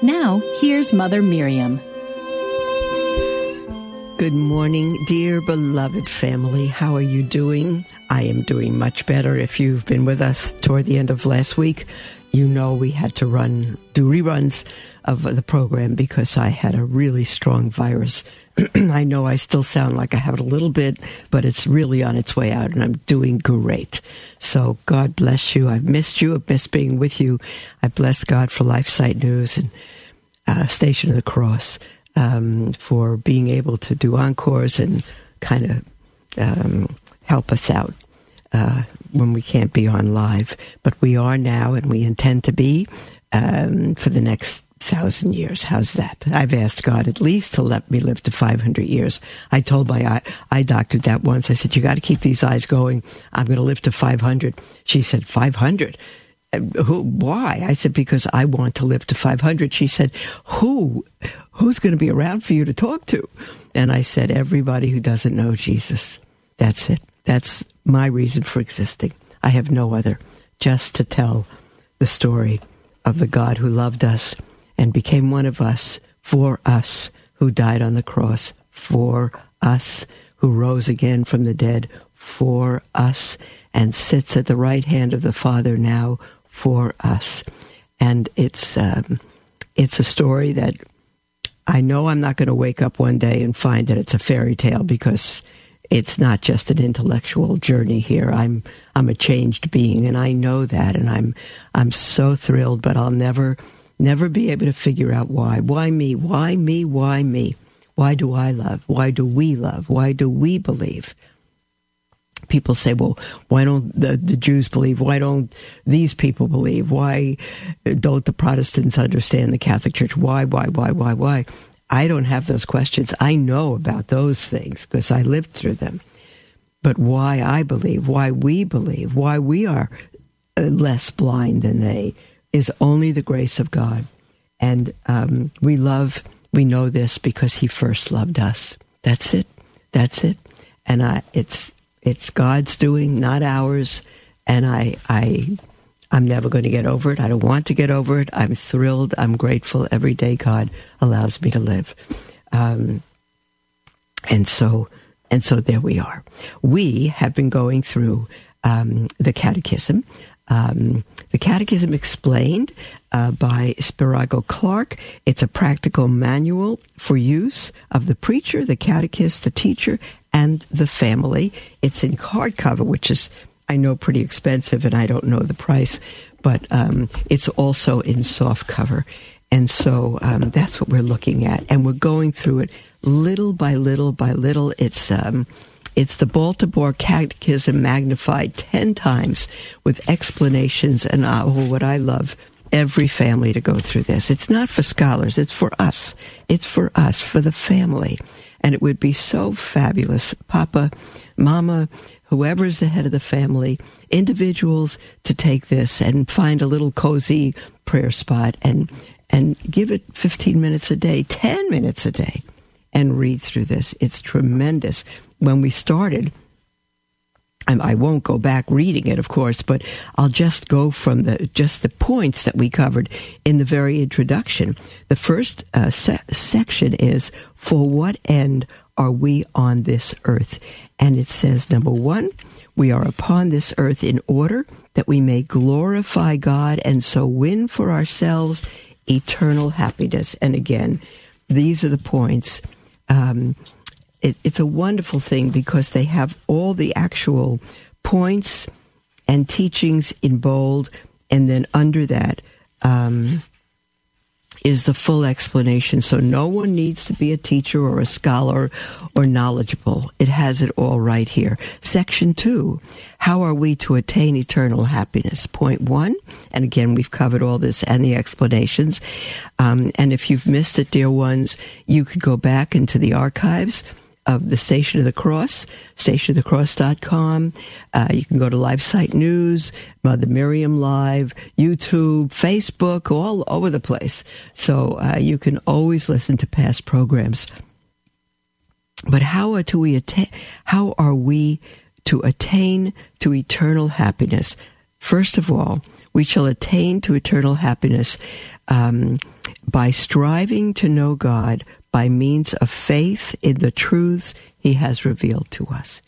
Now, here's Mother Miriam. Good morning, dear beloved family. How are you doing? I am doing much better. If you've been with us toward the end of last week, you know we had to run, do reruns of the program because I had a really strong virus. I know I still sound like I have it a little bit, but it's really on its way out and I'm doing great. So God bless you. I've missed you. I've missed being with you. I bless God for LifeSite News and uh, Station of the Cross um, for being able to do encores and kind of um, help us out uh, when we can't be on live. But we are now, and we intend to be um, for the next thousand years. How's that? I've asked God at least to let me live to 500 years. I told my eye, eye doctor that once. I said, You got to keep these eyes going. I'm going to live to 500. She said, 500? Uh, who, why? I said, because I want to live to 500. She said, who, who's going to be around for you to talk to? And I said, everybody who doesn't know Jesus. That's it. That's my reason for existing. I have no other, just to tell the story of the God who loved us and became one of us for us, who died on the cross for us, who rose again from the dead for us, and sits at the right hand of the Father now for us. And it's um, it's a story that I know I'm not going to wake up one day and find that it's a fairy tale because it's not just an intellectual journey here. I'm I'm a changed being, and I know that, and I'm I'm so thrilled. But I'll never never be able to figure out why. Why me? Why me? Why me? Why do I love? Why do we love? Why do we believe? people say, well, why don't the, the Jews believe? Why don't these people believe? Why don't the Protestants understand the Catholic Church? Why, why, why, why, why? I don't have those questions. I know about those things because I lived through them. But why I believe, why we believe, why we are uh, less blind than they is only the grace of God. And um, we love, we know this because He first loved us. That's it. That's it. And I, it's it's God's doing, not ours. And I, I, I'm never going to get over it. I don't want to get over it. I'm thrilled. I'm grateful every day God allows me to live. Um, and so, and so there we are. We have been going through um, the Catechism. Um, the Catechism explained uh, by Spirago Clarke. It's a practical manual for use of the preacher, the catechist, the teacher, and the family. It's in hardcover, which is, I know, pretty expensive, and I don't know the price, but um, it's also in soft cover. And so um, that's what we're looking at. And we're going through it little by little by little. It's. Um, it's the Baltimore Catechism magnified 10 times with explanations and uh, what I love every family to go through this. It's not for scholars, it's for us. It's for us, for the family. And it would be so fabulous, Papa, Mama, whoever's the head of the family, individuals to take this and find a little cozy prayer spot and and give it 15 minutes a day, 10 minutes a day and read through this. It's tremendous. When we started, I won't go back reading it, of course, but I'll just go from the just the points that we covered in the very introduction. The first uh, se- section is for what end are we on this earth? And it says number 1, we are upon this earth in order that we may glorify God and so win for ourselves eternal happiness. And again, these are the points um, it, it's a wonderful thing because they have all the actual points and teachings in bold, and then under that, um, is the full explanation. So no one needs to be a teacher or a scholar or knowledgeable. It has it all right here. Section two, how are we to attain eternal happiness? Point one, and again, we've covered all this and the explanations. Um, and if you've missed it, dear ones, you could go back into the archives of the Station of the Cross, stationofthecross.com. Uh, you can go to LifeSite News, Mother Miriam Live, YouTube, Facebook, all over the place. So uh, you can always listen to past programs. But how are to we attain? How are we to attain to eternal happiness? First of all, we shall attain to eternal happiness um, by striving to know God by means of faith in the truths he has revealed to us.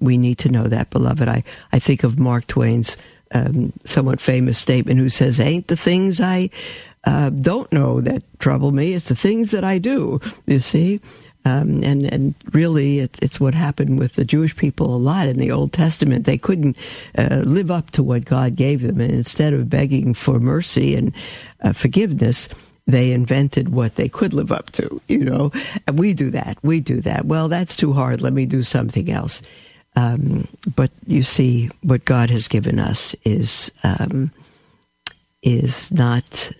We need to know that, beloved. I, I think of Mark Twain's um, somewhat famous statement who says, Ain't the things I uh, don't know that trouble me, it's the things that I do, you see? Um, and and really, it, it's what happened with the Jewish people a lot in the Old Testament. They couldn't uh, live up to what God gave them, and instead of begging for mercy and uh, forgiveness, they invented what they could live up to, you know. And we do that. We do that. Well, that's too hard. Let me do something else. Um, but you see, what God has given us is um, is not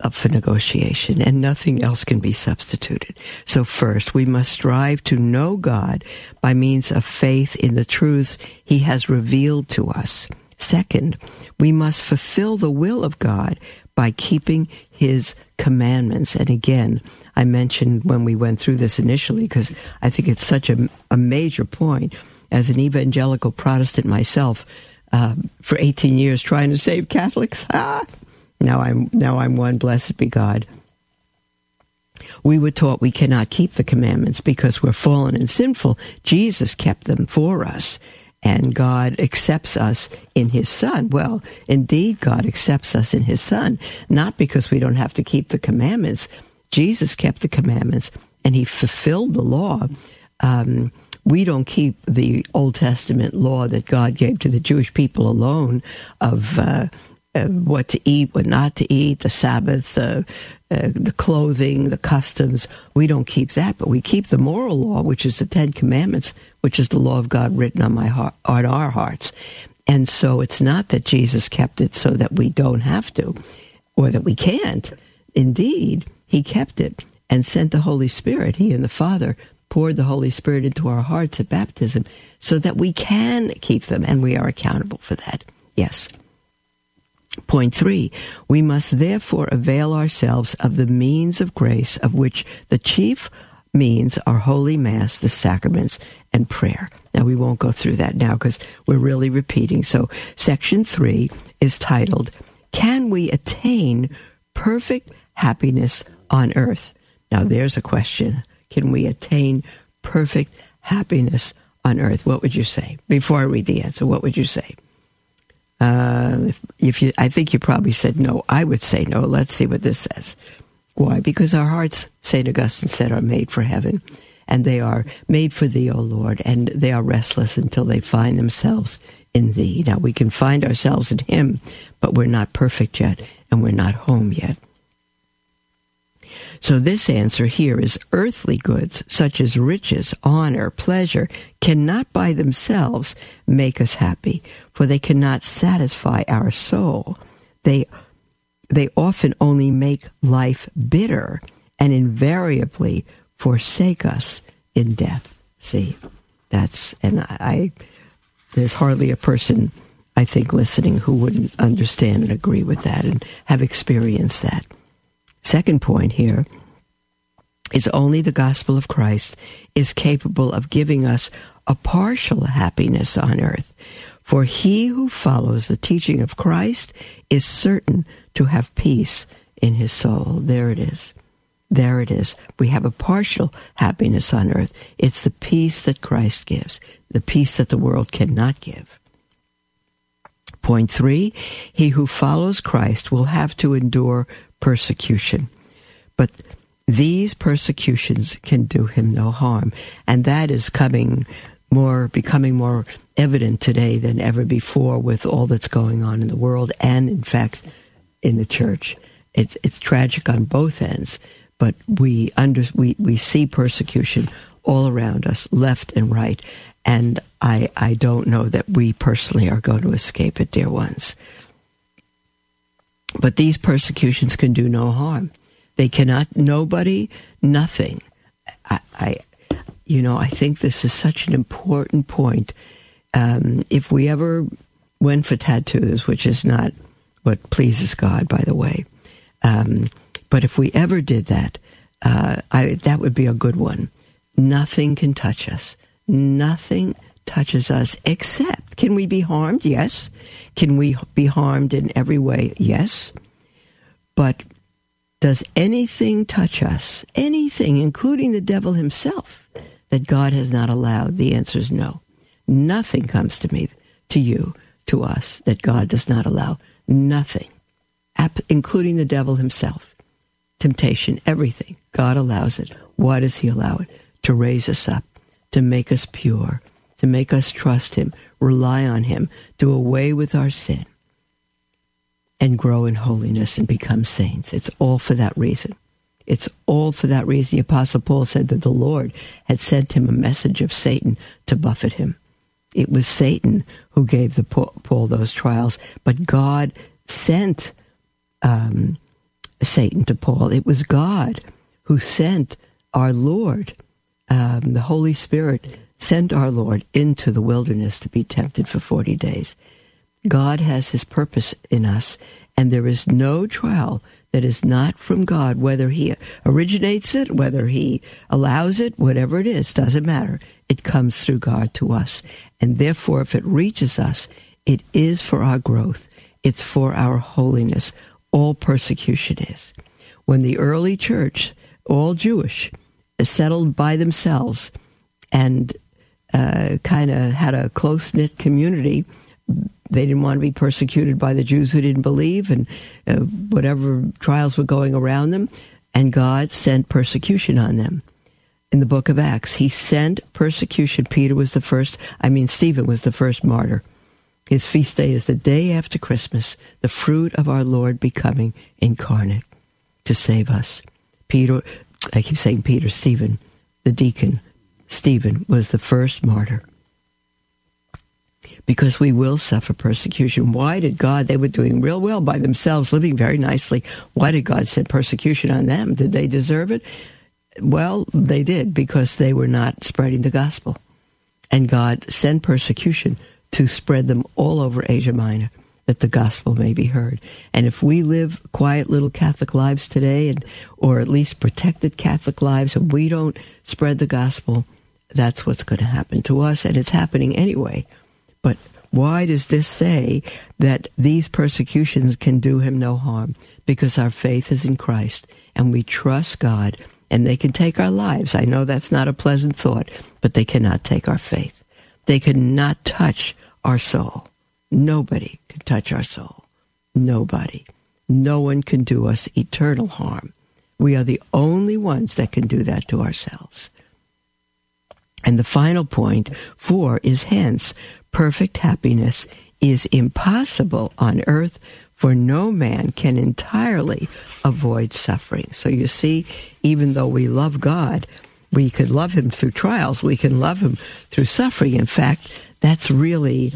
up for negotiation, and nothing else can be substituted. So first, we must strive to know God by means of faith in the truths He has revealed to us. Second, we must fulfill the will of God by keeping his commandments. And again, I mentioned when we went through this initially, because I think it's such a, a, major point. As an evangelical Protestant myself, uh, for 18 years trying to save Catholics, ah, now I'm now I'm one. Blessed be God. We were taught we cannot keep the commandments because we're fallen and sinful. Jesus kept them for us and God accepts us in His Son. Well, indeed, God accepts us in His Son, not because we don't have to keep the commandments. Jesus kept the commandments and He fulfilled the law. Um, we don't keep the Old Testament law that God gave to the Jewish people alone of uh, what to eat, what not to eat, the Sabbath, uh, uh, the clothing, the customs. We don't keep that, but we keep the moral law, which is the Ten Commandments, which is the law of God written on my heart, on our hearts. And so it's not that Jesus kept it so that we don't have to, or that we can't. Indeed, He kept it and sent the Holy Spirit. He and the Father poured the Holy Spirit into our hearts at baptism so that we can keep them, and we are accountable for that. Yes. Point three, we must therefore avail ourselves of the means of grace of which the chief means are Holy Mass, the sacraments, and prayer. Now, we won't go through that now because we're really repeating. So, section three is titled, Can We Attain Perfect Happiness on Earth? Now, there's a question. Can we attain perfect happiness on earth? What would you say? Before I read the answer, what would you say? Uh, if, if you, I think you probably said no. I would say no. Let's see what this says. Why? Because our hearts, St. Augustine said, are made for heaven, and they are made for thee, O Lord, and they are restless until they find themselves in thee. Now, we can find ourselves in him, but we're not perfect yet, and we're not home yet. So this answer here is earthly goods, such as riches, honor, pleasure, cannot by themselves make us happy, for they cannot satisfy our soul. They, they often only make life bitter and invariably forsake us in death. See, that's, and I, there's hardly a person, I think, listening who wouldn't understand and agree with that and have experienced that. Second point here is only the gospel of Christ is capable of giving us a partial happiness on earth. For he who follows the teaching of Christ is certain to have peace in his soul. There it is. There it is. We have a partial happiness on earth. It's the peace that Christ gives, the peace that the world cannot give. Point three, he who follows Christ will have to endure persecution. But these persecutions can do him no harm. And that is coming more, becoming more evident today than ever before with all that's going on in the world and, in fact, in the church. It's it's tragic on both ends, but we under we, we see persecution all around us, left and right, and I I don't know that we personally are going to escape it, dear ones. But these persecutions can do no harm. They cannot. Nobody. Nothing. I, I you know, I think this is such an important point. Um, if we ever went for tattoos, which is not what pleases God, by the way, um, but if we ever did that, uh, I, that would be a good one. Nothing can touch us. Nothing touches us except can we be harmed? Yes. Can we be harmed in every way? Yes. But does anything touch us? Anything, including the devil himself? that God has not allowed? The answer is no. Nothing comes to me, to you, to us that God does not allow. Nothing, including the devil himself. Temptation, everything. God allows it. Why does he allow it? To raise us up, to make us pure, to make us trust him, rely on him, do away with our sin, and grow in holiness and become saints. It's all for that reason. It's all for that reason. The Apostle Paul said that the Lord had sent him a message of Satan to buffet him. It was Satan who gave the Paul those trials, but God sent um, Satan to Paul. It was God who sent our Lord, um, the Holy Spirit, sent our Lord into the wilderness to be tempted for 40 days. God has his purpose in us, and there is no trial that is not from God, whether He originates it, whether He allows it, whatever it is, doesn't matter. It comes through God to us. And therefore, if it reaches us, it is for our growth, it's for our holiness. All persecution is. When the early church, all Jewish, settled by themselves and uh, kind of had a close knit community, they didn't want to be persecuted by the Jews who didn't believe and uh, whatever trials were going around them. And God sent persecution on them. In the book of Acts, he sent persecution. Peter was the first, I mean, Stephen was the first martyr. His feast day is the day after Christmas, the fruit of our Lord becoming incarnate to save us. Peter, I keep saying Peter, Stephen, the deacon, Stephen was the first martyr because we will suffer persecution. Why did God, they were doing real well by themselves, living very nicely. Why did God send persecution on them? Did they deserve it? Well, they did because they were not spreading the gospel. And God sent persecution to spread them all over Asia Minor that the gospel may be heard. And if we live quiet little Catholic lives today and or at least protected Catholic lives and we don't spread the gospel, that's what's going to happen to us and it's happening anyway. But why does this say that these persecutions can do him no harm? Because our faith is in Christ and we trust God and they can take our lives. I know that's not a pleasant thought, but they cannot take our faith. They cannot touch our soul. Nobody can touch our soul. Nobody. No one can do us eternal harm. We are the only ones that can do that to ourselves. And the final point, four, is hence perfect happiness is impossible on earth, for no man can entirely avoid suffering. So you see, even though we love God, we could love him through trials, we can love him through suffering. In fact, that's really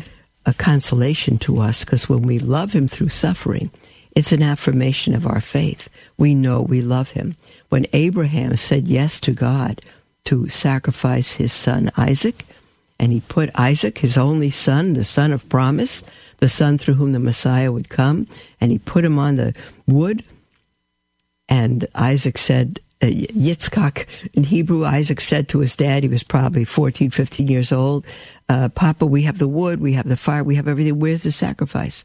a consolation to us because when we love him through suffering, it's an affirmation of our faith. We know we love him. When Abraham said yes to God to sacrifice his son Isaac, and he put Isaac, his only son, the son of promise, the son through whom the Messiah would come, and he put him on the wood. And Isaac said, Yitzchak, in Hebrew, Isaac said to his dad, he was probably 14, 15 years old, uh, Papa, we have the wood, we have the fire, we have everything. Where's the sacrifice?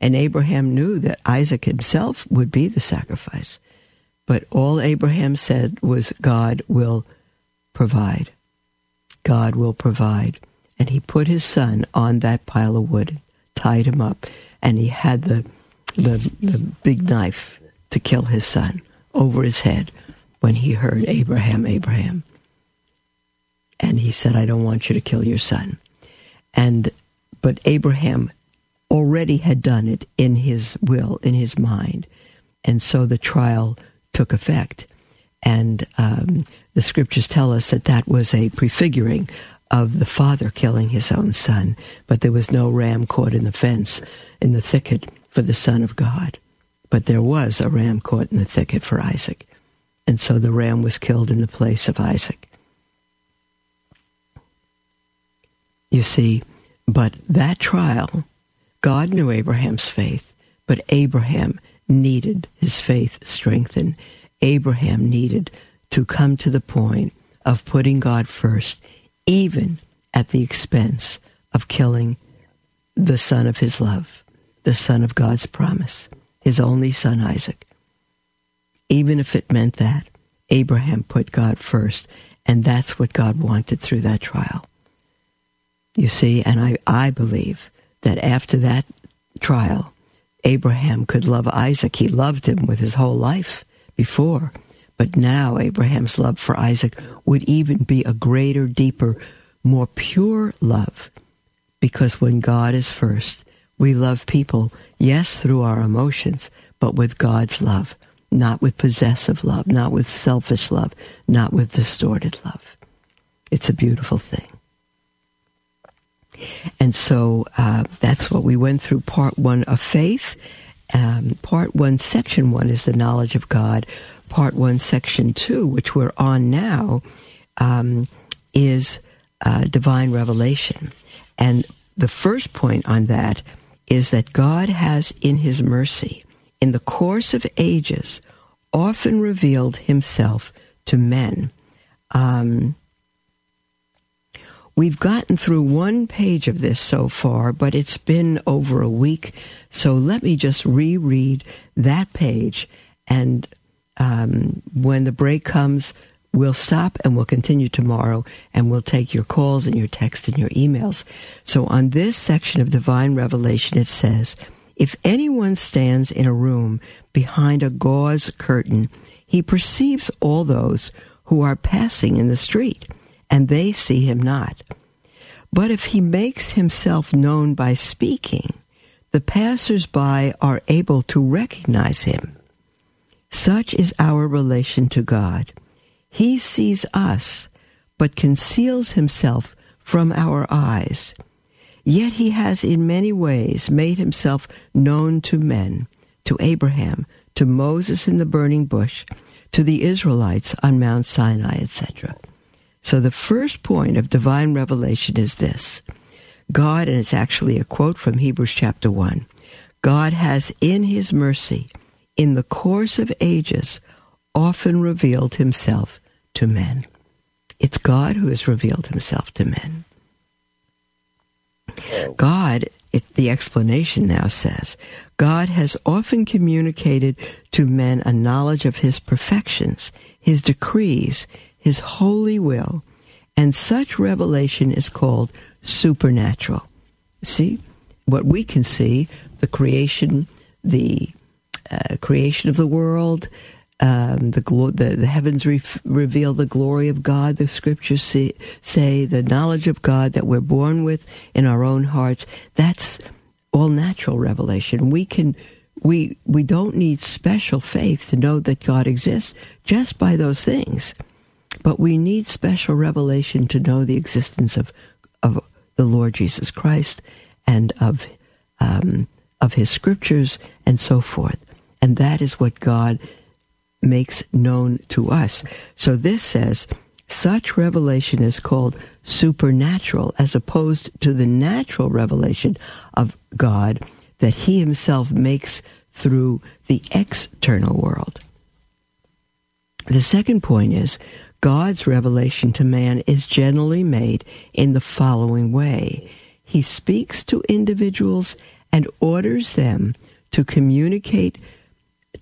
And Abraham knew that Isaac himself would be the sacrifice. But all Abraham said was, God will provide. God will provide. And he put his son on that pile of wood, tied him up, and he had the, the, the big knife to kill his son over his head when he heard Abraham, Abraham. And he said, I don't want you to kill your son. And but Abraham already had done it in his will, in his mind. And so the trial took effect. And um, the scriptures tell us that that was a prefiguring of the father killing his own son, but there was no ram caught in the fence, in the thicket for the Son of God. But there was a ram caught in the thicket for Isaac. And so the ram was killed in the place of Isaac. You see, but that trial, God knew Abraham's faith, but Abraham needed his faith strengthened. Abraham needed to come to the point of putting God first, even at the expense of killing the son of his love, the son of God's promise, his only son Isaac. Even if it meant that, Abraham put God first, and that's what God wanted through that trial. You see, and I, I believe that after that trial, Abraham could love Isaac. He loved him with his whole life before. But now Abraham's love for Isaac would even be a greater, deeper, more pure love. Because when God is first, we love people, yes, through our emotions, but with God's love, not with possessive love, not with selfish love, not with distorted love. It's a beautiful thing. And so uh, that's what we went through part one of faith. Um, part one, section one is the knowledge of God. Part one, section two, which we're on now, um, is uh, divine revelation. And the first point on that is that God has, in his mercy, in the course of ages, often revealed himself to men. Um, We've gotten through one page of this so far, but it's been over a week. So let me just reread that page. And um, when the break comes, we'll stop and we'll continue tomorrow and we'll take your calls and your texts and your emails. So on this section of divine revelation, it says, if anyone stands in a room behind a gauze curtain, he perceives all those who are passing in the street and they see him not. But if he makes himself known by speaking, the passers-by are able to recognize him. Such is our relation to God. He sees us, but conceals himself from our eyes. Yet he has in many ways made himself known to men, to Abraham, to Moses in the burning bush, to the Israelites on Mount Sinai, etc. So the first point of divine revelation is this God, and it's actually a quote from Hebrews chapter 1 God has in his mercy, in the course of ages, often revealed himself to men. It's God who has revealed himself to men. God, it, the explanation now says, God has often communicated to men a knowledge of his perfections, his decrees, his holy will, and such revelation is called supernatural. See, what we can see, the creation, the uh, creation of the world, um, the, glo- the, the heavens re- reveal the glory of God. The scriptures see, say the knowledge of God that we're born with in our own hearts. That's all natural revelation. We can we we don't need special faith to know that God exists just by those things. But we need special revelation to know the existence of, of the Lord Jesus Christ and of, um, of his scriptures and so forth. And that is what God makes known to us. So this says, such revelation is called supernatural as opposed to the natural revelation of God that he himself makes through the external world. The second point is God's revelation to man is generally made in the following way. He speaks to individuals and orders them to communicate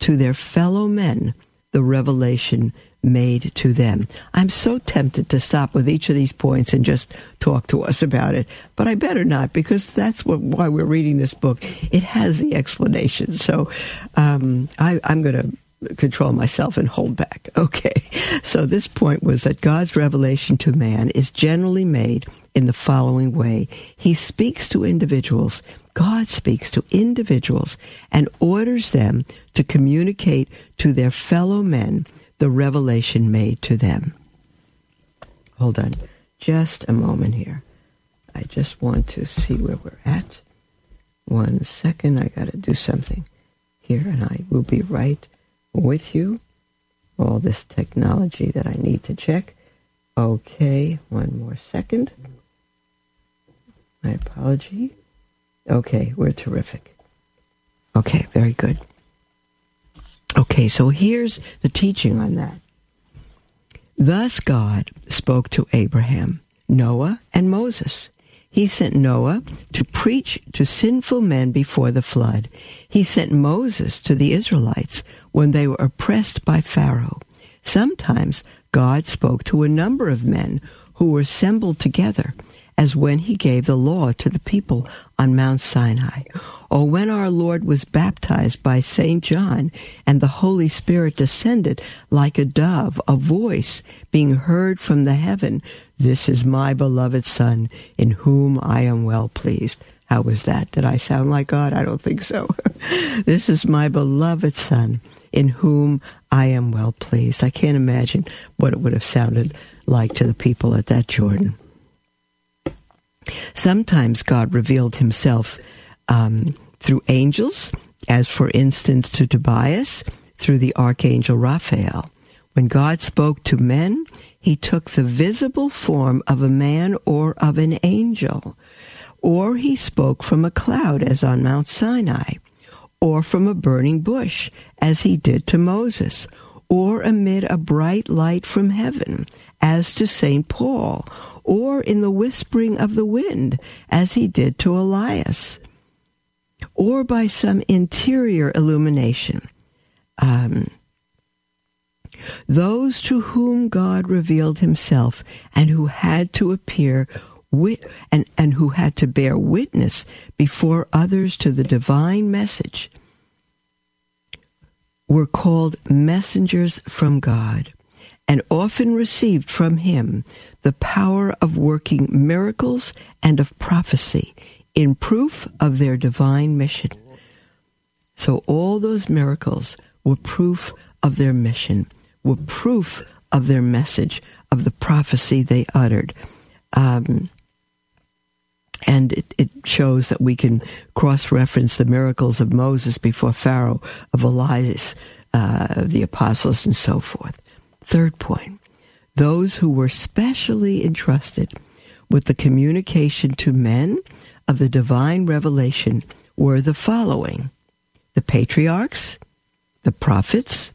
to their fellow men the revelation made to them. I'm so tempted to stop with each of these points and just talk to us about it, but I better not because that's what, why we're reading this book. It has the explanation. So um, I, I'm going to control myself and hold back. Okay. So this point was that God's revelation to man is generally made in the following way. He speaks to individuals God speaks to individuals and orders them to communicate to their fellow men the revelation made to them. Hold on just a moment here. I just want to see where we're at. One second, I got to do something here, and I will be right with you. All this technology that I need to check. Okay, one more second. My apology. Okay, we're terrific. Okay, very good. Okay, so here's the teaching on that. Thus God spoke to Abraham, Noah, and Moses. He sent Noah to preach to sinful men before the flood. He sent Moses to the Israelites when they were oppressed by Pharaoh. Sometimes God spoke to a number of men who were assembled together as when he gave the law to the people on Mount Sinai, or when our Lord was baptized by St. John and the Holy Spirit descended like a dove, a voice being heard from the heaven, This is my beloved Son, in whom I am well pleased. How was that? Did I sound like God? I don't think so. this is my beloved Son, in whom I am well pleased. I can't imagine what it would have sounded like to the people at that Jordan. Sometimes God revealed himself um, through angels, as for instance to Tobias through the archangel Raphael. When God spoke to men, he took the visible form of a man or of an angel. Or he spoke from a cloud, as on Mount Sinai, or from a burning bush, as he did to Moses, or amid a bright light from heaven, as to St. Paul, or in the whispering of the wind, as he did to Elias, or by some interior illumination. Um, those to whom God revealed himself and who had to appear wit- and, and who had to bear witness before others to the divine message were called messengers from God and often received from him the power of working miracles and of prophecy in proof of their divine mission. So all those miracles were proof of their mission, were proof of their message, of the prophecy they uttered. Um, and it, it, shows that we can cross reference the miracles of Moses before Pharaoh, of Elias, uh, the apostles, and so forth. Third point those who were specially entrusted with the communication to men of the divine revelation were the following the patriarchs, the prophets,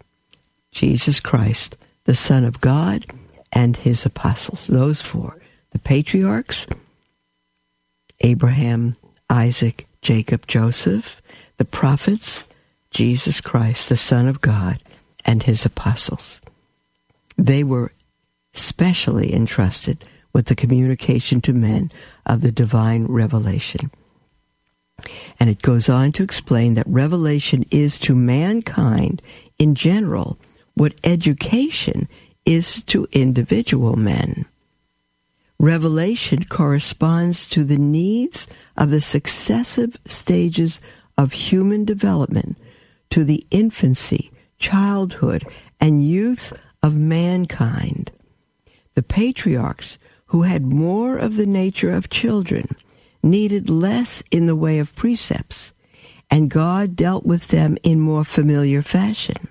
Jesus Christ, the Son of God, and his apostles. Those four the patriarchs, Abraham, Isaac, Jacob, Joseph, the prophets, Jesus Christ, the Son of God, and his apostles. They were specially entrusted with the communication to men of the divine revelation. And it goes on to explain that revelation is to mankind in general what education is to individual men. Revelation corresponds to the needs of the successive stages of human development, to the infancy, childhood, and youth of mankind the patriarchs, who had more of the nature of children, needed less in the way of precepts, and God dealt with them in more familiar fashion.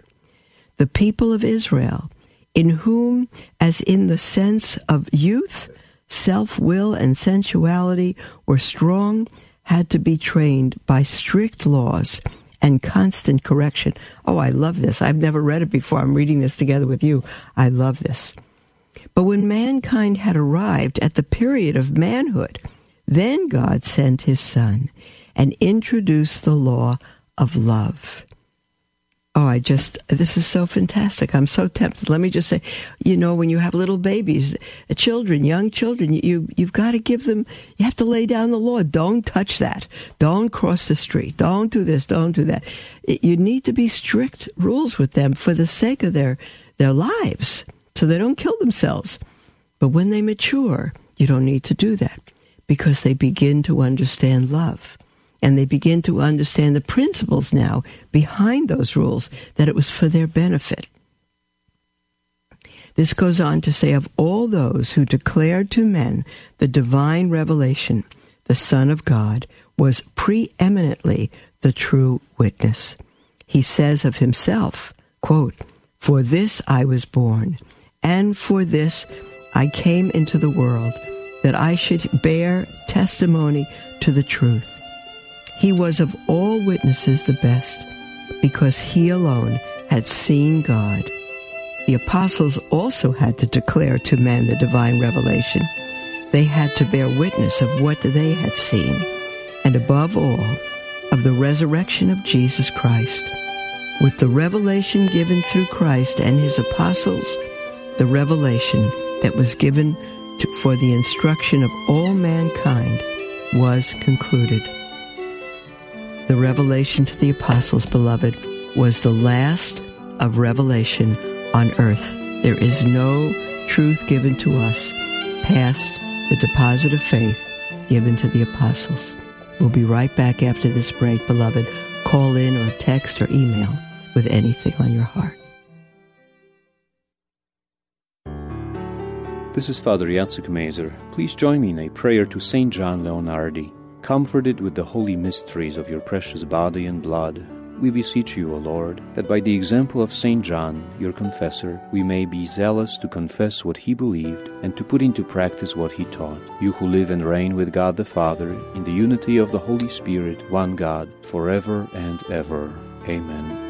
The people of Israel, in whom, as in the sense of youth, self will and sensuality were strong, had to be trained by strict laws and constant correction. Oh, I love this. I've never read it before. I'm reading this together with you. I love this. But when mankind had arrived at the period of manhood, then God sent his Son and introduced the law of love. Oh, I just, this is so fantastic. I'm so tempted. Let me just say, you know, when you have little babies, uh, children, young children, you, you've got to give them, you have to lay down the law. Don't touch that. Don't cross the street. Don't do this. Don't do that. You need to be strict rules with them for the sake of their, their lives so they don't kill themselves. But when they mature, you don't need to do that because they begin to understand love and they begin to understand the principles now behind those rules, that it was for their benefit. This goes on to say, of all those who declared to men the divine revelation, the Son of God was preeminently the true witness. He says of himself, quote, For this I was born, and for this I came into the world, that I should bear testimony to the truth. He was of all witnesses the best, because he alone had seen God. The apostles also had to declare to men the divine revelation. They had to bear witness of what they had seen, and above all, of the resurrection of Jesus Christ. With the revelation given through Christ and his apostles, the revelation that was given to, for the instruction of all mankind was concluded. The revelation to the apostles, beloved, was the last of revelation on earth. There is no truth given to us past the deposit of faith given to the apostles. We'll be right back after this break, beloved. Call in or text or email with anything on your heart. This is Father Jacek Mazer. Please join me in a prayer to St. John Leonardi. Comforted with the holy mysteries of your precious body and blood, we beseech you, O Lord, that by the example of St. John, your confessor, we may be zealous to confess what he believed and to put into practice what he taught. You who live and reign with God the Father, in the unity of the Holy Spirit, one God, forever and ever. Amen.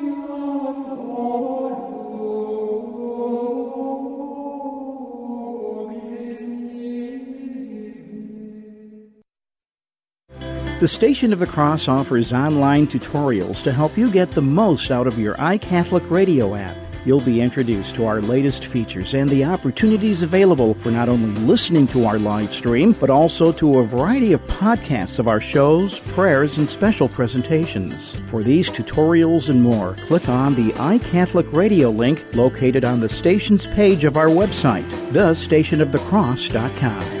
The Station of the Cross offers online tutorials to help you get the most out of your iCatholic radio app. You'll be introduced to our latest features and the opportunities available for not only listening to our live stream, but also to a variety of podcasts of our shows, prayers, and special presentations. For these tutorials and more, click on the iCatholic Radio link located on the station's page of our website, thestationofthecross.com.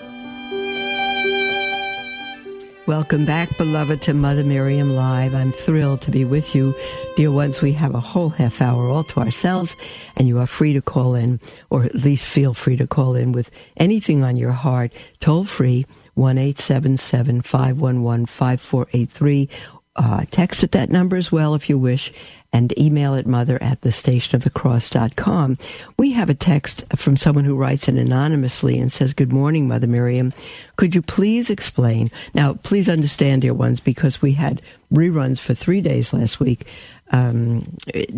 Welcome back, beloved, to Mother Miriam Live. I'm thrilled to be with you. Dear ones, we have a whole half hour all to ourselves, and you are free to call in, or at least feel free to call in with anything on your heart, toll free, 1 877 511 5483. Uh, text at that number as well if you wish, and email at mother at the station of the. We have a text from someone who writes it anonymously and says, Good morning, Mother Miriam. Could you please explain? Now, please understand, dear ones, because we had reruns for three days last week. Um,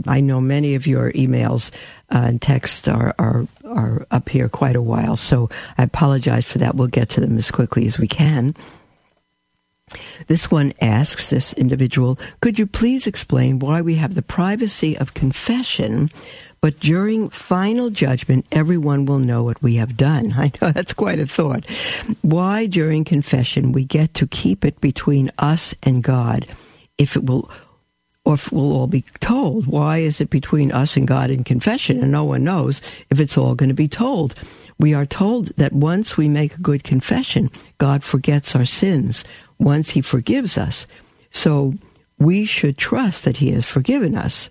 I know many of your emails uh, and texts are, are are up here quite a while, so I apologize for that. We'll get to them as quickly as we can. This one asks this individual, could you please explain why we have the privacy of confession, but during final judgment, everyone will know what we have done? I know that's quite a thought. Why during confession we get to keep it between us and God if it will or we'll all be told. Why is it between us and God in confession? And no one knows if it's all going to be told. We are told that once we make a good confession, God forgets our sins. Once He forgives us. So we should trust that He has forgiven us.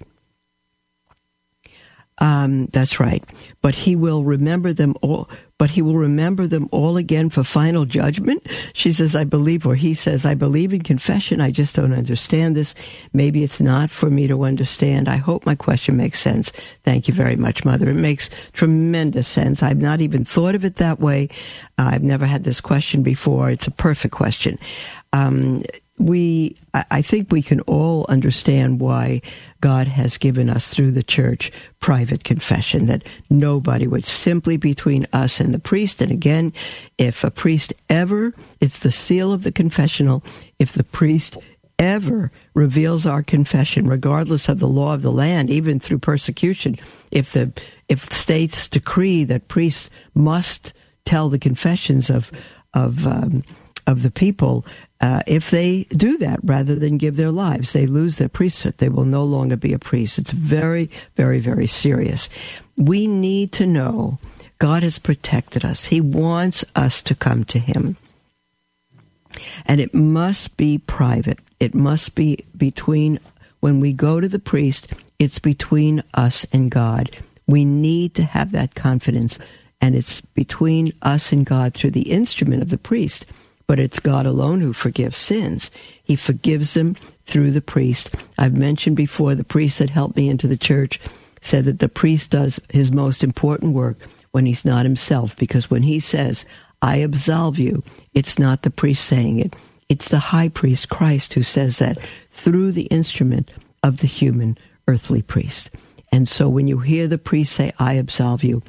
Um, that's right. But he will remember them all. But he will remember them all again for final judgment. She says, I believe, or he says, I believe in confession. I just don't understand this. Maybe it's not for me to understand. I hope my question makes sense. Thank you very much, Mother. It makes tremendous sense. I've not even thought of it that way. I've never had this question before. It's a perfect question. Um, we, I think we can all understand why God has given us through the church private confession, that nobody would simply between us and the priest. And again, if a priest ever, it's the seal of the confessional, if the priest ever reveals our confession, regardless of the law of the land, even through persecution, if the if states decree that priests must tell the confessions of of um, of the people, uh, if they do that rather than give their lives, they lose their priesthood. They will no longer be a priest. It's very, very, very serious. We need to know God has protected us. He wants us to come to Him. And it must be private. It must be between, when we go to the priest, it's between us and God. We need to have that confidence. And it's between us and God through the instrument of the priest but it's God alone who forgives sins. He forgives them through the priest. I've mentioned before the priest that helped me into the church said that the priest does his most important work when he's not himself, because when he says, I absolve you, it's not the priest saying it. It's the high priest, Christ, who says that through the instrument of the human earthly priest. And so when you hear the priest say, I absolve you,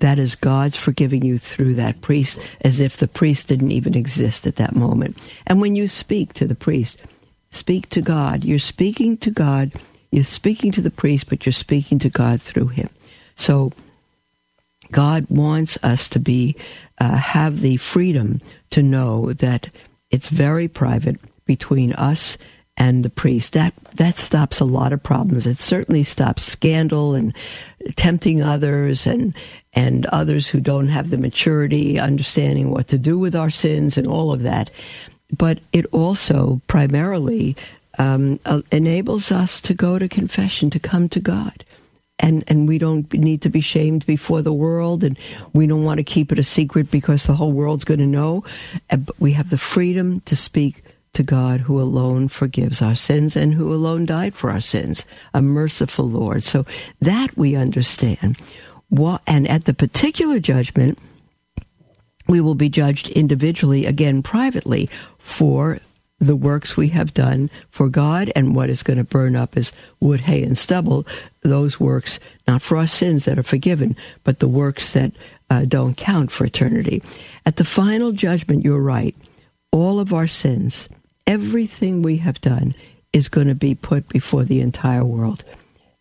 that is God's forgiving you through that priest as if the priest didn't even exist at that moment. And when you speak to the priest, speak to God. You're speaking to God. You're speaking to the priest, but you're speaking to God through him. So God wants us to be uh, have the freedom to know that it's very private between us and the priest. That that stops a lot of problems. It certainly stops scandal and tempting others and and others who don't have the maturity, understanding what to do with our sins and all of that. But it also primarily um, uh, enables us to go to confession, to come to God. And, and we don't need to be shamed before the world, and we don't want to keep it a secret because the whole world's going to know. But we have the freedom to speak to God who alone forgives our sins and who alone died for our sins, a merciful Lord. So that we understand. And at the particular judgment, we will be judged individually, again privately, for the works we have done for God and what is going to burn up as wood, hay, and stubble. Those works, not for our sins that are forgiven, but the works that uh, don't count for eternity. At the final judgment, you're right. All of our sins, everything we have done is going to be put before the entire world.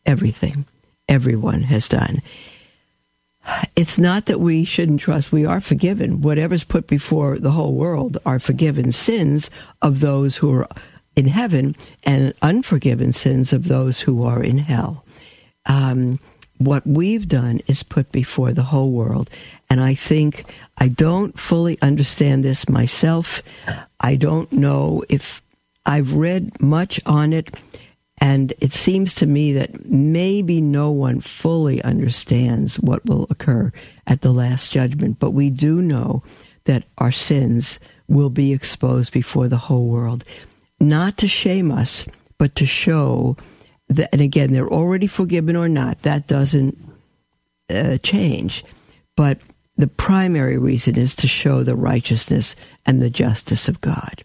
Everything everyone has done. It's not that we shouldn't trust. We are forgiven. Whatever's put before the whole world are forgiven sins of those who are in heaven and unforgiven sins of those who are in hell. Um, what we've done is put before the whole world. And I think I don't fully understand this myself. I don't know if I've read much on it. And it seems to me that maybe no one fully understands what will occur at the last judgment. But we do know that our sins will be exposed before the whole world. Not to shame us, but to show that, and again, they're already forgiven or not, that doesn't uh, change. But the primary reason is to show the righteousness and the justice of God.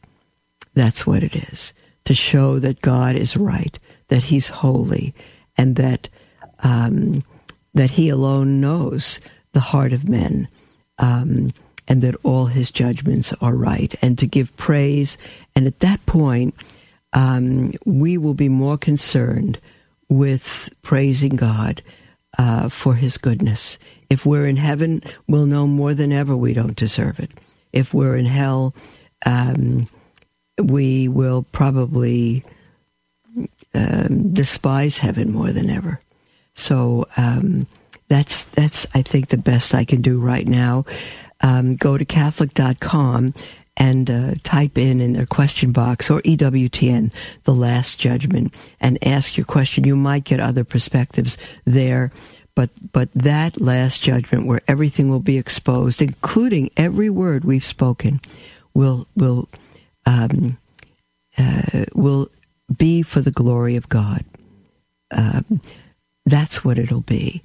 That's what it is. To show that God is right, that He's holy, and that um, that He alone knows the heart of men, um, and that all His judgments are right, and to give praise. And at that point, um, we will be more concerned with praising God uh, for His goodness. If we're in heaven, we'll know more than ever we don't deserve it. If we're in hell, um, we will probably um, despise heaven more than ever. So um, that's that's I think the best I can do right now. Um, go to Catholic.com and uh, type in in their question box or EWTN, the Last Judgment, and ask your question. You might get other perspectives there, but but that Last Judgment, where everything will be exposed, including every word we've spoken, will will um, uh, will be for the glory of God. Um, that's what it'll be.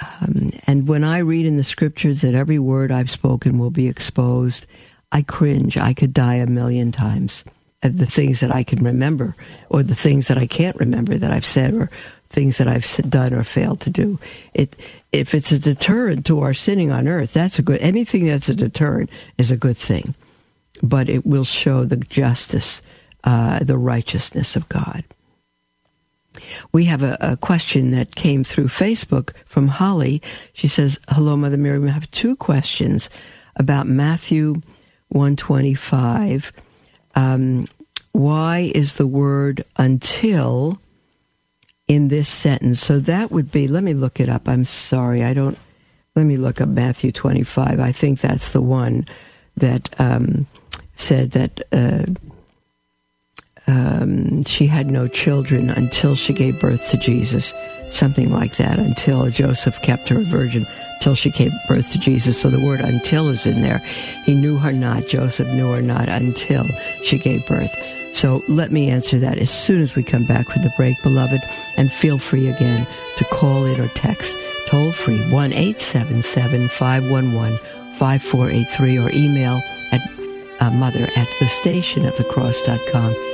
Um, and when I read in the scriptures that every word I've spoken will be exposed, I cringe. I could die a million times at the things that I can remember, or the things that I can't remember that I've said, or things that I've done or failed to do. It, if it's a deterrent to our sinning on earth, that's a good. Anything that's a deterrent is a good thing, but it will show the justice, uh, the righteousness of God. We have a, a, question that came through Facebook from Holly. She says, "Hello, Mother Mary. We have two questions about Matthew 125. Um, why is the word until in this sentence? So that would be, let me look it up. I'm sorry. I don't, let me look up Matthew 25. I think that's the one that um, said that uh, um, she had no children until she gave birth to Jesus. Something like that, until Joseph kept her a virgin till she gave birth to Jesus. So the word until is in there. He knew her not. Joseph knew her not until she gave birth. So let me answer that as soon as we come back from the break, beloved. And feel free again to call in or text toll free 1 877 511 5483 or email at uh, mother at the station of the cross.com.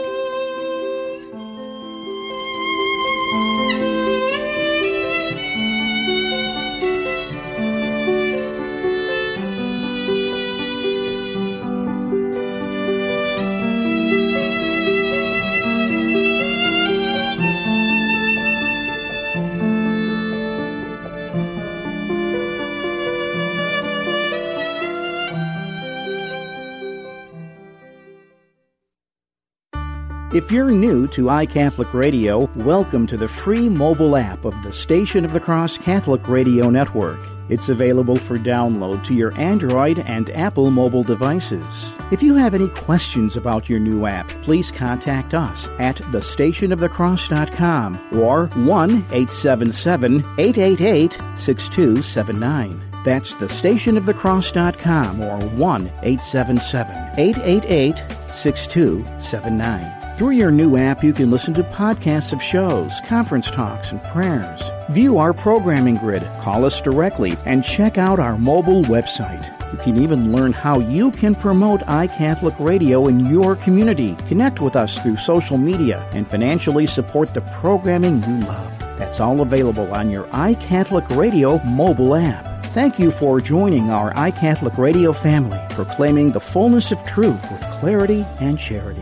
If you're new to iCatholic Radio, welcome to the free mobile app of the Station of the Cross Catholic Radio Network. It's available for download to your Android and Apple mobile devices. If you have any questions about your new app, please contact us at thestationofthecross.com or 1 877 888 6279. That's thestationofthecross.com or 1 877 888 6279. Through your new app, you can listen to podcasts of shows, conference talks, and prayers. View our programming grid, call us directly, and check out our mobile website. You can even learn how you can promote iCatholic Radio in your community. Connect with us through social media and financially support the programming you love. That's all available on your iCatholic Radio mobile app. Thank you for joining our iCatholic Radio family, proclaiming the fullness of truth with clarity and charity.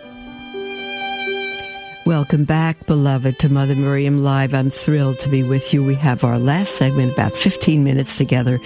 Welcome back, beloved, to Mother Miriam Live. I'm thrilled to be with you. We have our last segment, about 15 minutes together,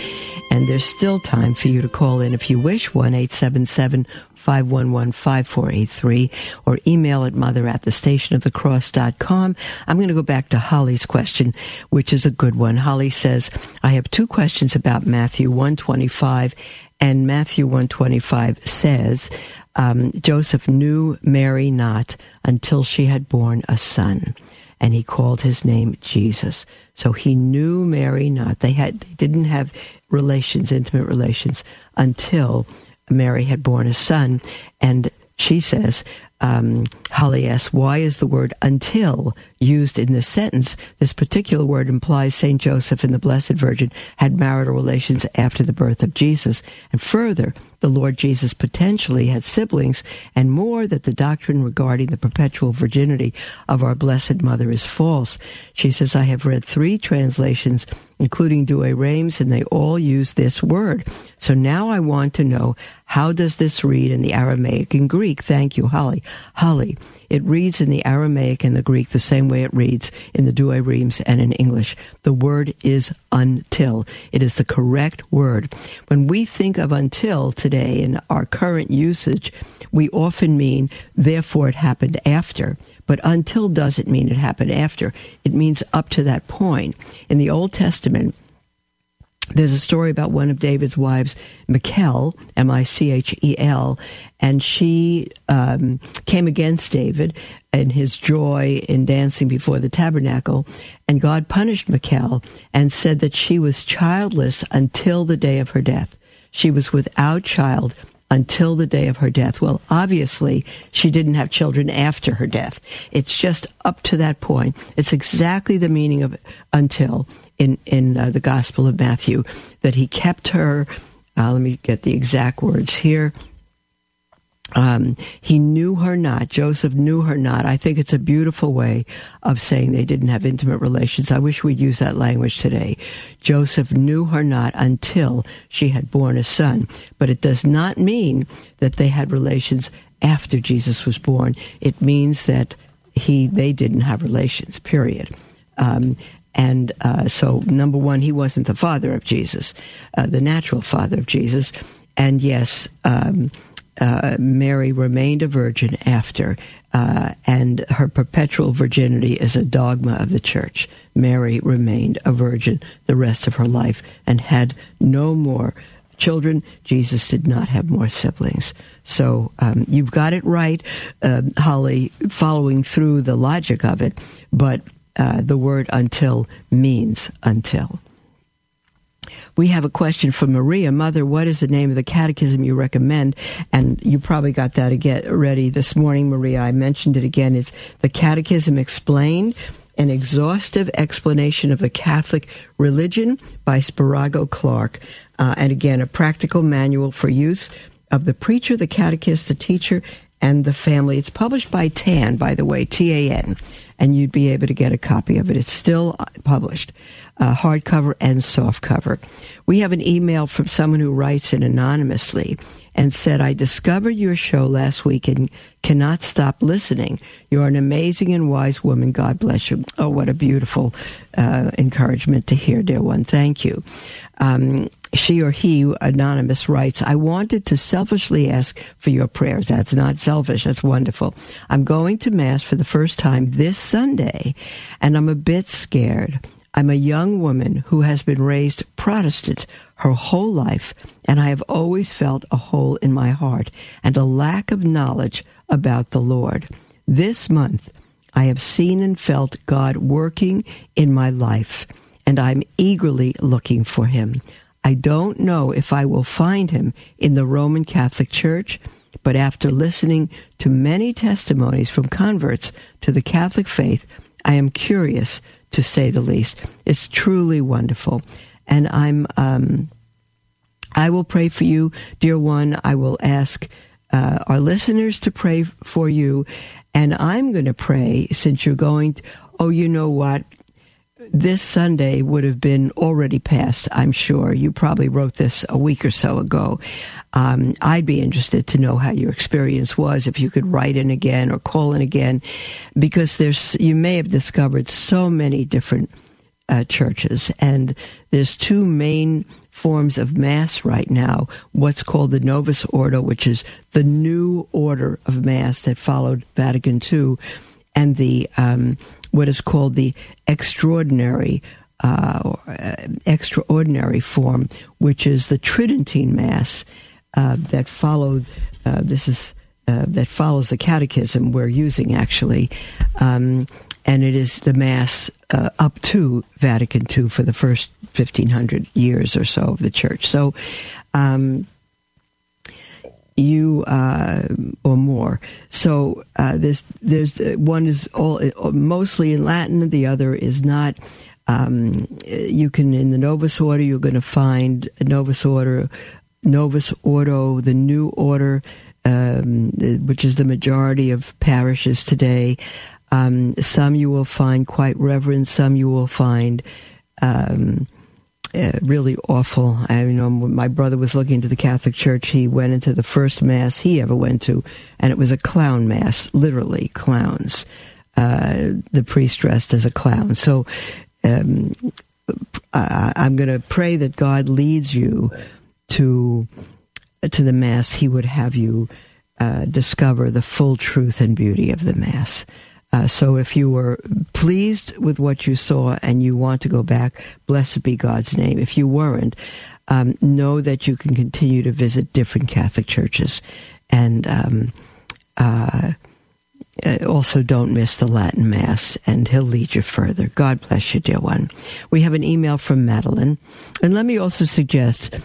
and there's still time for you to call in if you wish, 1 877 511 5483, or email at mother at the station of the cross.com. I'm going to go back to Holly's question, which is a good one. Holly says, I have two questions about Matthew 125 and Matthew 125 says, um, Joseph knew Mary not until she had borne a son, and he called his name Jesus. So he knew Mary not. They had they didn't have relations, intimate relations, until Mary had borne a son, and she says um, Holly asks, why is the word until used in this sentence? This particular word implies St. Joseph and the Blessed Virgin had marital relations after the birth of Jesus. And further, the Lord Jesus potentially had siblings, and more that the doctrine regarding the perpetual virginity of our Blessed Mother is false. She says, I have read three translations, including Douay-Rheims, and they all use this word. So now I want to know, how does this read in the Aramaic and Greek? Thank you, Holly. Holly, it reads in the Aramaic and the Greek the same way it reads in the Douay-Rheims and in English. The word is until. It is the correct word. When we think of until today in our current usage, we often mean therefore it happened after. But until doesn't mean it happened after. It means up to that point. In the Old Testament, there's a story about one of David's wives, Michal, M I C H E L, and she um, came against David in his joy in dancing before the tabernacle. And God punished Michal and said that she was childless until the day of her death. She was without child until the day of her death. Well, obviously, she didn't have children after her death. It's just up to that point. It's exactly the meaning of until in in uh, the Gospel of Matthew that he kept her. Uh, let me get the exact words here. Um, he knew her not. Joseph knew her not. I think it's a beautiful way of saying they didn't have intimate relations. I wish we'd use that language today. Joseph knew her not until she had born a son. But it does not mean that they had relations after Jesus was born. It means that he they didn't have relations. Period. Um, and uh, so, number one, he wasn't the father of Jesus, uh, the natural father of Jesus. And yes, um, uh, Mary remained a virgin after, uh, and her perpetual virginity is a dogma of the church. Mary remained a virgin the rest of her life and had no more children. Jesus did not have more siblings. So um, you've got it right, uh, Holly, following through the logic of it. But uh, the word until means until. We have a question from Maria. Mother, what is the name of the catechism you recommend? And you probably got that again ready this morning, Maria. I mentioned it again. It's the Catechism Explained, an exhaustive explanation of the Catholic religion by Spirago Clarke. Uh, and again, a practical manual for use of the preacher, the catechist, the teacher, and the family. It's published by TAN, by the way, T A N and you'd be able to get a copy of it. It's still published, uh, hardcover and softcover. We have an email from someone who writes in anonymously and said, I discovered your show last week and cannot stop listening. You're an amazing and wise woman. God bless you. Oh, what a beautiful uh, encouragement to hear, dear one. Thank you. Um, she or he, anonymous, writes, I wanted to selfishly ask for your prayers. That's not selfish. That's wonderful. I'm going to Mass for the first time this Sunday, and I'm a bit scared. I'm a young woman who has been raised Protestant her whole life, and I have always felt a hole in my heart and a lack of knowledge about the Lord. This month, I have seen and felt God working in my life, and I'm eagerly looking for Him. I don't know if I will find Him in the Roman Catholic Church, but after listening to many testimonies from converts to the Catholic faith, I am curious to say the least. It's truly wonderful. And I'm, um, I will pray for you, dear one. I will ask uh, our listeners to pray for you. And I'm going to pray since you're going, to, oh, you know what? This Sunday would have been already passed, I'm sure. You probably wrote this a week or so ago. Um, I'd be interested to know how your experience was, if you could write in again or call in again, because there's you may have discovered so many different uh, churches, and there's two main forms of mass right now. What's called the Novus Ordo, which is the new order of mass that followed Vatican II, and the um, what is called the extraordinary uh, uh, extraordinary form, which is the Tridentine Mass uh, that followed. Uh, this is uh, that follows the Catechism we're using actually, um, and it is the Mass uh, up to Vatican II for the first fifteen hundred years or so of the Church. So. Um, you uh, or more. So uh, there's there's one is all mostly in Latin. The other is not. Um, you can in the Novus Order you're going to find Novus Order, Novus Ordo, the new order, um, which is the majority of parishes today. Um, some you will find quite reverent. Some you will find. Um, uh, really awful. I you know my brother was looking into the Catholic Church, he went into the first mass he ever went to, and it was a clown mass, literally clowns. Uh, the priest dressed as a clown. So um, I, I'm going to pray that God leads you to to the mass. He would have you uh, discover the full truth and beauty of the mass. Uh, so if you were pleased with what you saw and you want to go back, blessed be God's name. If you weren't, um, know that you can continue to visit different Catholic churches. And um, uh, uh also don't miss the Latin Mass, and he'll lead you further. God bless you, dear one. We have an email from Madeline. And let me also suggest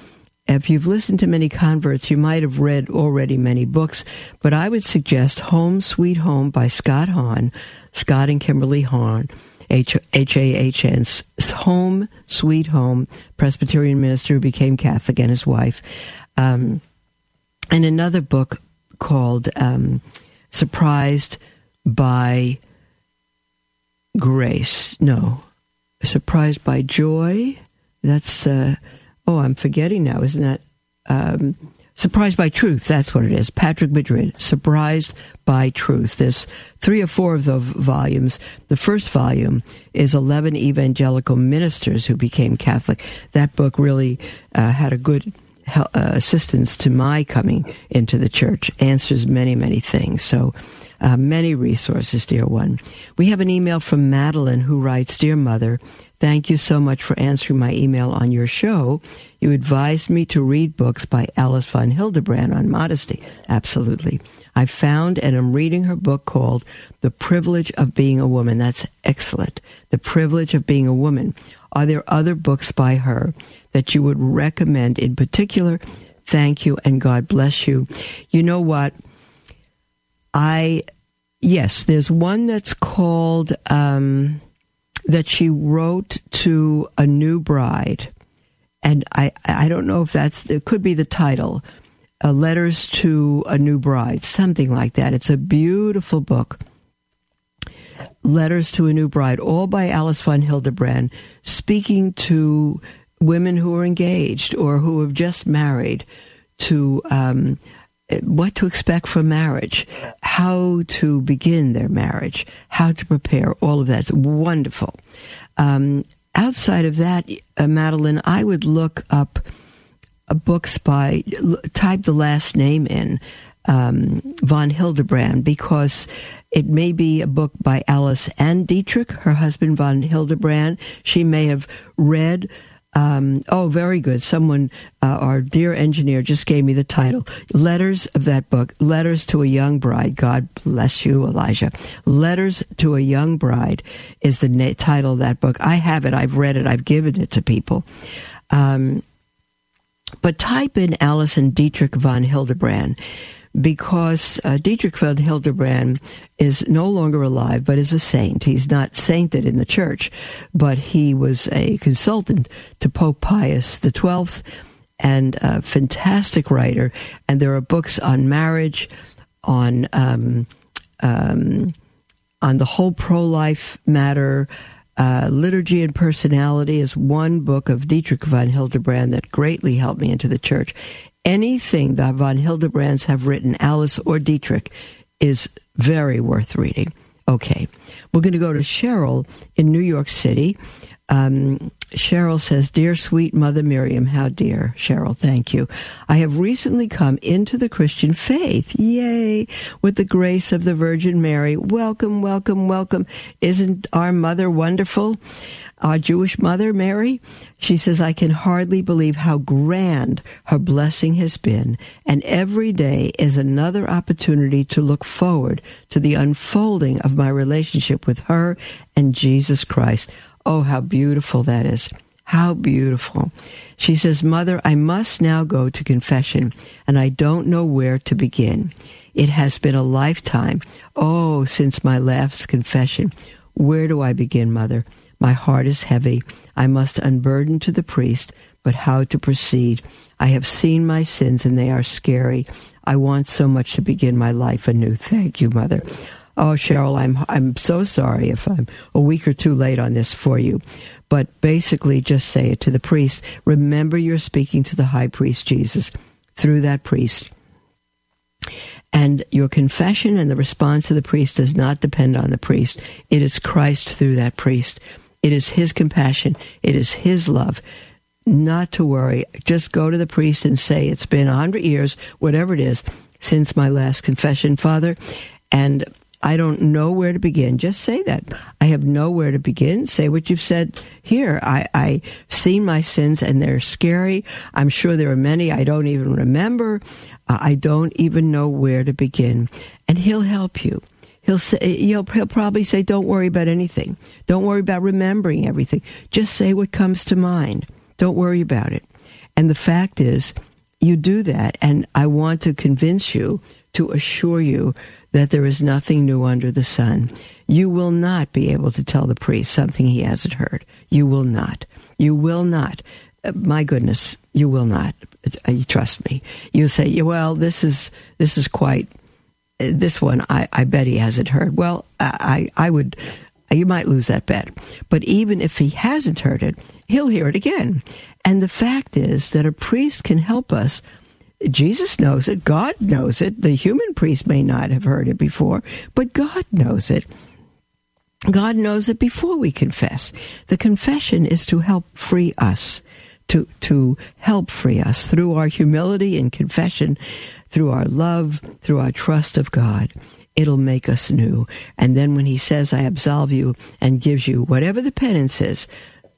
if you've listened to many converts, you might have read already many books, but I would suggest Home Sweet Home by Scott Hahn, Scott and Kimberly Hahn, H A H N, Home Sweet Home, Presbyterian minister who became Catholic and his wife. Um, and another book called um, Surprised by Grace. No, Surprised by Joy. That's. Uh, oh, I'm forgetting now, isn't that? Um, Surprised by Truth, that's what it is. Patrick Madrid, Surprised by Truth. There's three or four of the volumes. The first volume is 11 evangelical ministers who became Catholic. That book really uh, had a good uh, assistance to my coming into the church, answers many, many things. So, uh, many resources, dear one. We have an email from Madeline who writes Dear Mother, Thank you so much for answering my email on your show. You advised me to read books by Alice von Hildebrand on modesty. Absolutely. I found and am reading her book called The Privilege of Being a Woman. That's excellent. The Privilege of Being a Woman. Are there other books by her that you would recommend in particular? Thank you and God bless you. You know what? I, yes, there's one that's called, um, that she wrote to a new bride, and I I don't know if that's it could be the title, uh, letters to a new bride, something like that. It's a beautiful book. Letters to a New Bride, all by Alice von Hildebrand, speaking to women who are engaged or who have just married to um, what to expect from marriage, how to begin their marriage, how to prepare, all of that's wonderful. Um, outside of that, uh, Madeline, I would look up uh, books by, type the last name in, um, von Hildebrand, because it may be a book by Alice and Dietrich, her husband von Hildebrand. She may have read um, oh, very good. Someone, uh, our dear engineer, just gave me the title. Letters of that book, Letters to a Young Bride. God bless you, Elijah. Letters to a Young Bride is the na- title of that book. I have it. I've read it. I've given it to people. Um, but type in Alice and Dietrich von Hildebrand because uh, Dietrich von Hildebrand is no longer alive, but is a saint. He's not sainted in the church, but he was a consultant to Pope Pius XII and a fantastic writer. And there are books on marriage, on um, um, on the whole pro life matter. uh, Liturgy and Personality is one book of Dietrich von Hildebrand that greatly helped me into the church. Anything that von Hildebrands have written, Alice or Dietrich, is very worth reading. Okay, we're going to go to Cheryl in New York City. Um, Cheryl says, Dear sweet Mother Miriam, how dear. Cheryl, thank you. I have recently come into the Christian faith. Yay! With the grace of the Virgin Mary. Welcome, welcome, welcome. Isn't our mother wonderful? Our Jewish mother, Mary? She says, I can hardly believe how grand her blessing has been. And every day is another opportunity to look forward to the unfolding of my relationship with her and Jesus Christ. Oh, how beautiful that is. How beautiful. She says, Mother, I must now go to confession, and I don't know where to begin. It has been a lifetime. Oh, since my last confession. Where do I begin, Mother? My heart is heavy. I must unburden to the priest, but how to proceed? I have seen my sins, and they are scary. I want so much to begin my life anew. Thank you, Mother. Oh, Cheryl, I'm I'm so sorry if I'm a week or two late on this for you. But basically just say it to the priest. Remember you're speaking to the high priest Jesus through that priest. And your confession and the response of the priest does not depend on the priest. It is Christ through that priest. It is his compassion. It is his love. Not to worry. Just go to the priest and say, It's been a hundred years, whatever it is, since my last confession, Father. And I don't know where to begin. Just say that. I have nowhere to begin. Say what you've said here. I, I seen my sins and they're scary. I'm sure there are many I don't even remember. Uh, I don't even know where to begin. And he'll help you. He'll say, he'll, he'll probably say, don't worry about anything. Don't worry about remembering everything. Just say what comes to mind. Don't worry about it. And the fact is, you do that. And I want to convince you, to assure you that there is nothing new under the sun. You will not be able to tell the priest something he hasn't heard. You will not. You will not. Uh, my goodness, you will not. Uh, trust me. You say, well, this is this is quite this one. I, I bet he hasn't heard. Well, I I would. You might lose that bet. But even if he hasn't heard it, he'll hear it again. And the fact is that a priest can help us Jesus knows it. God knows it. The human priest may not have heard it before, but God knows it. God knows it before we confess. The confession is to help free us, to, to help free us through our humility and confession, through our love, through our trust of God. It'll make us new. And then when he says, I absolve you and gives you whatever the penance is,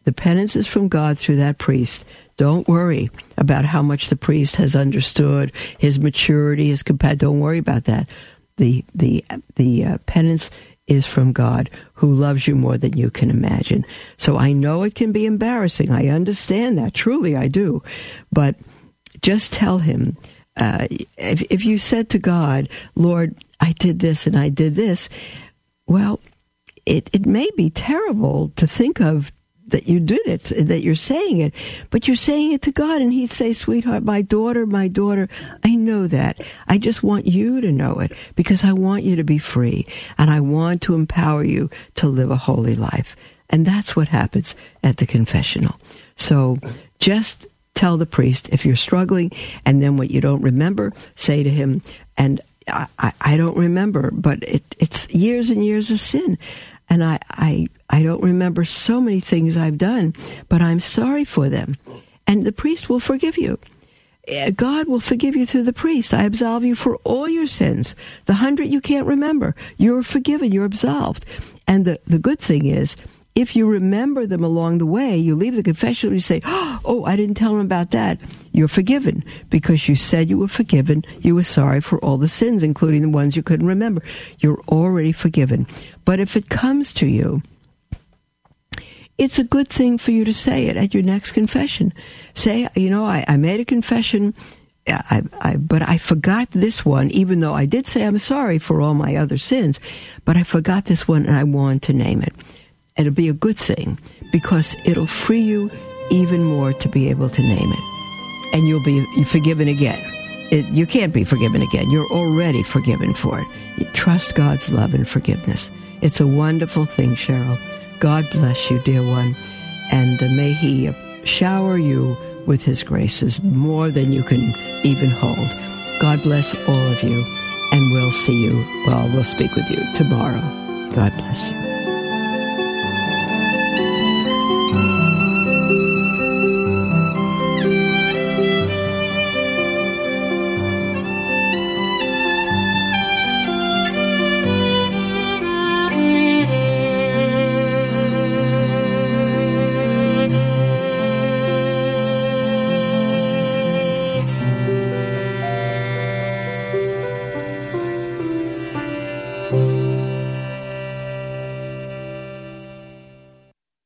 the penance is from God through that priest don't worry about how much the priest has understood, his maturity, his compassion. Don't worry about that. The the the uh, penance is from God who loves you more than you can imagine. So I know it can be embarrassing. I understand that. Truly, I do. But just tell him. Uh, if, if you said to God, Lord, I did this and I did this, well, it, it may be terrible to think of that you did it, that you're saying it, but you're saying it to God, and He'd say, Sweetheart, my daughter, my daughter, I know that. I just want you to know it because I want you to be free, and I want to empower you to live a holy life. And that's what happens at the confessional. So just tell the priest if you're struggling, and then what you don't remember, say to him, and I, I, don't remember, but it, it's years and years of sin and I, I, I don't remember so many things I've done, but I'm sorry for them. And the priest will forgive you. Eh, God will forgive you through the priest. I absolve you for all your sins. The hundred you can't remember. You're forgiven. You're absolved. And the, the good thing is, if you remember them along the way, you leave the confession and you say, Oh, I didn't tell him about that. You're forgiven because you said you were forgiven. You were sorry for all the sins, including the ones you couldn't remember. You're already forgiven. But if it comes to you, it's a good thing for you to say it at your next confession. Say, you know, I, I made a confession. I, I, but I forgot this one, even though I did say I'm sorry for all my other sins, but I forgot this one and I want to name it it'll be a good thing because it'll free you even more to be able to name it. And you'll be forgiven again. It, you can't be forgiven again. You're already forgiven for it. You trust God's love and forgiveness. It's a wonderful thing, Cheryl. God bless you, dear one, and uh, may He uh, shower you with His graces more than you can even hold. God bless all of you, and we'll see you, well, we'll speak with you tomorrow. God bless you.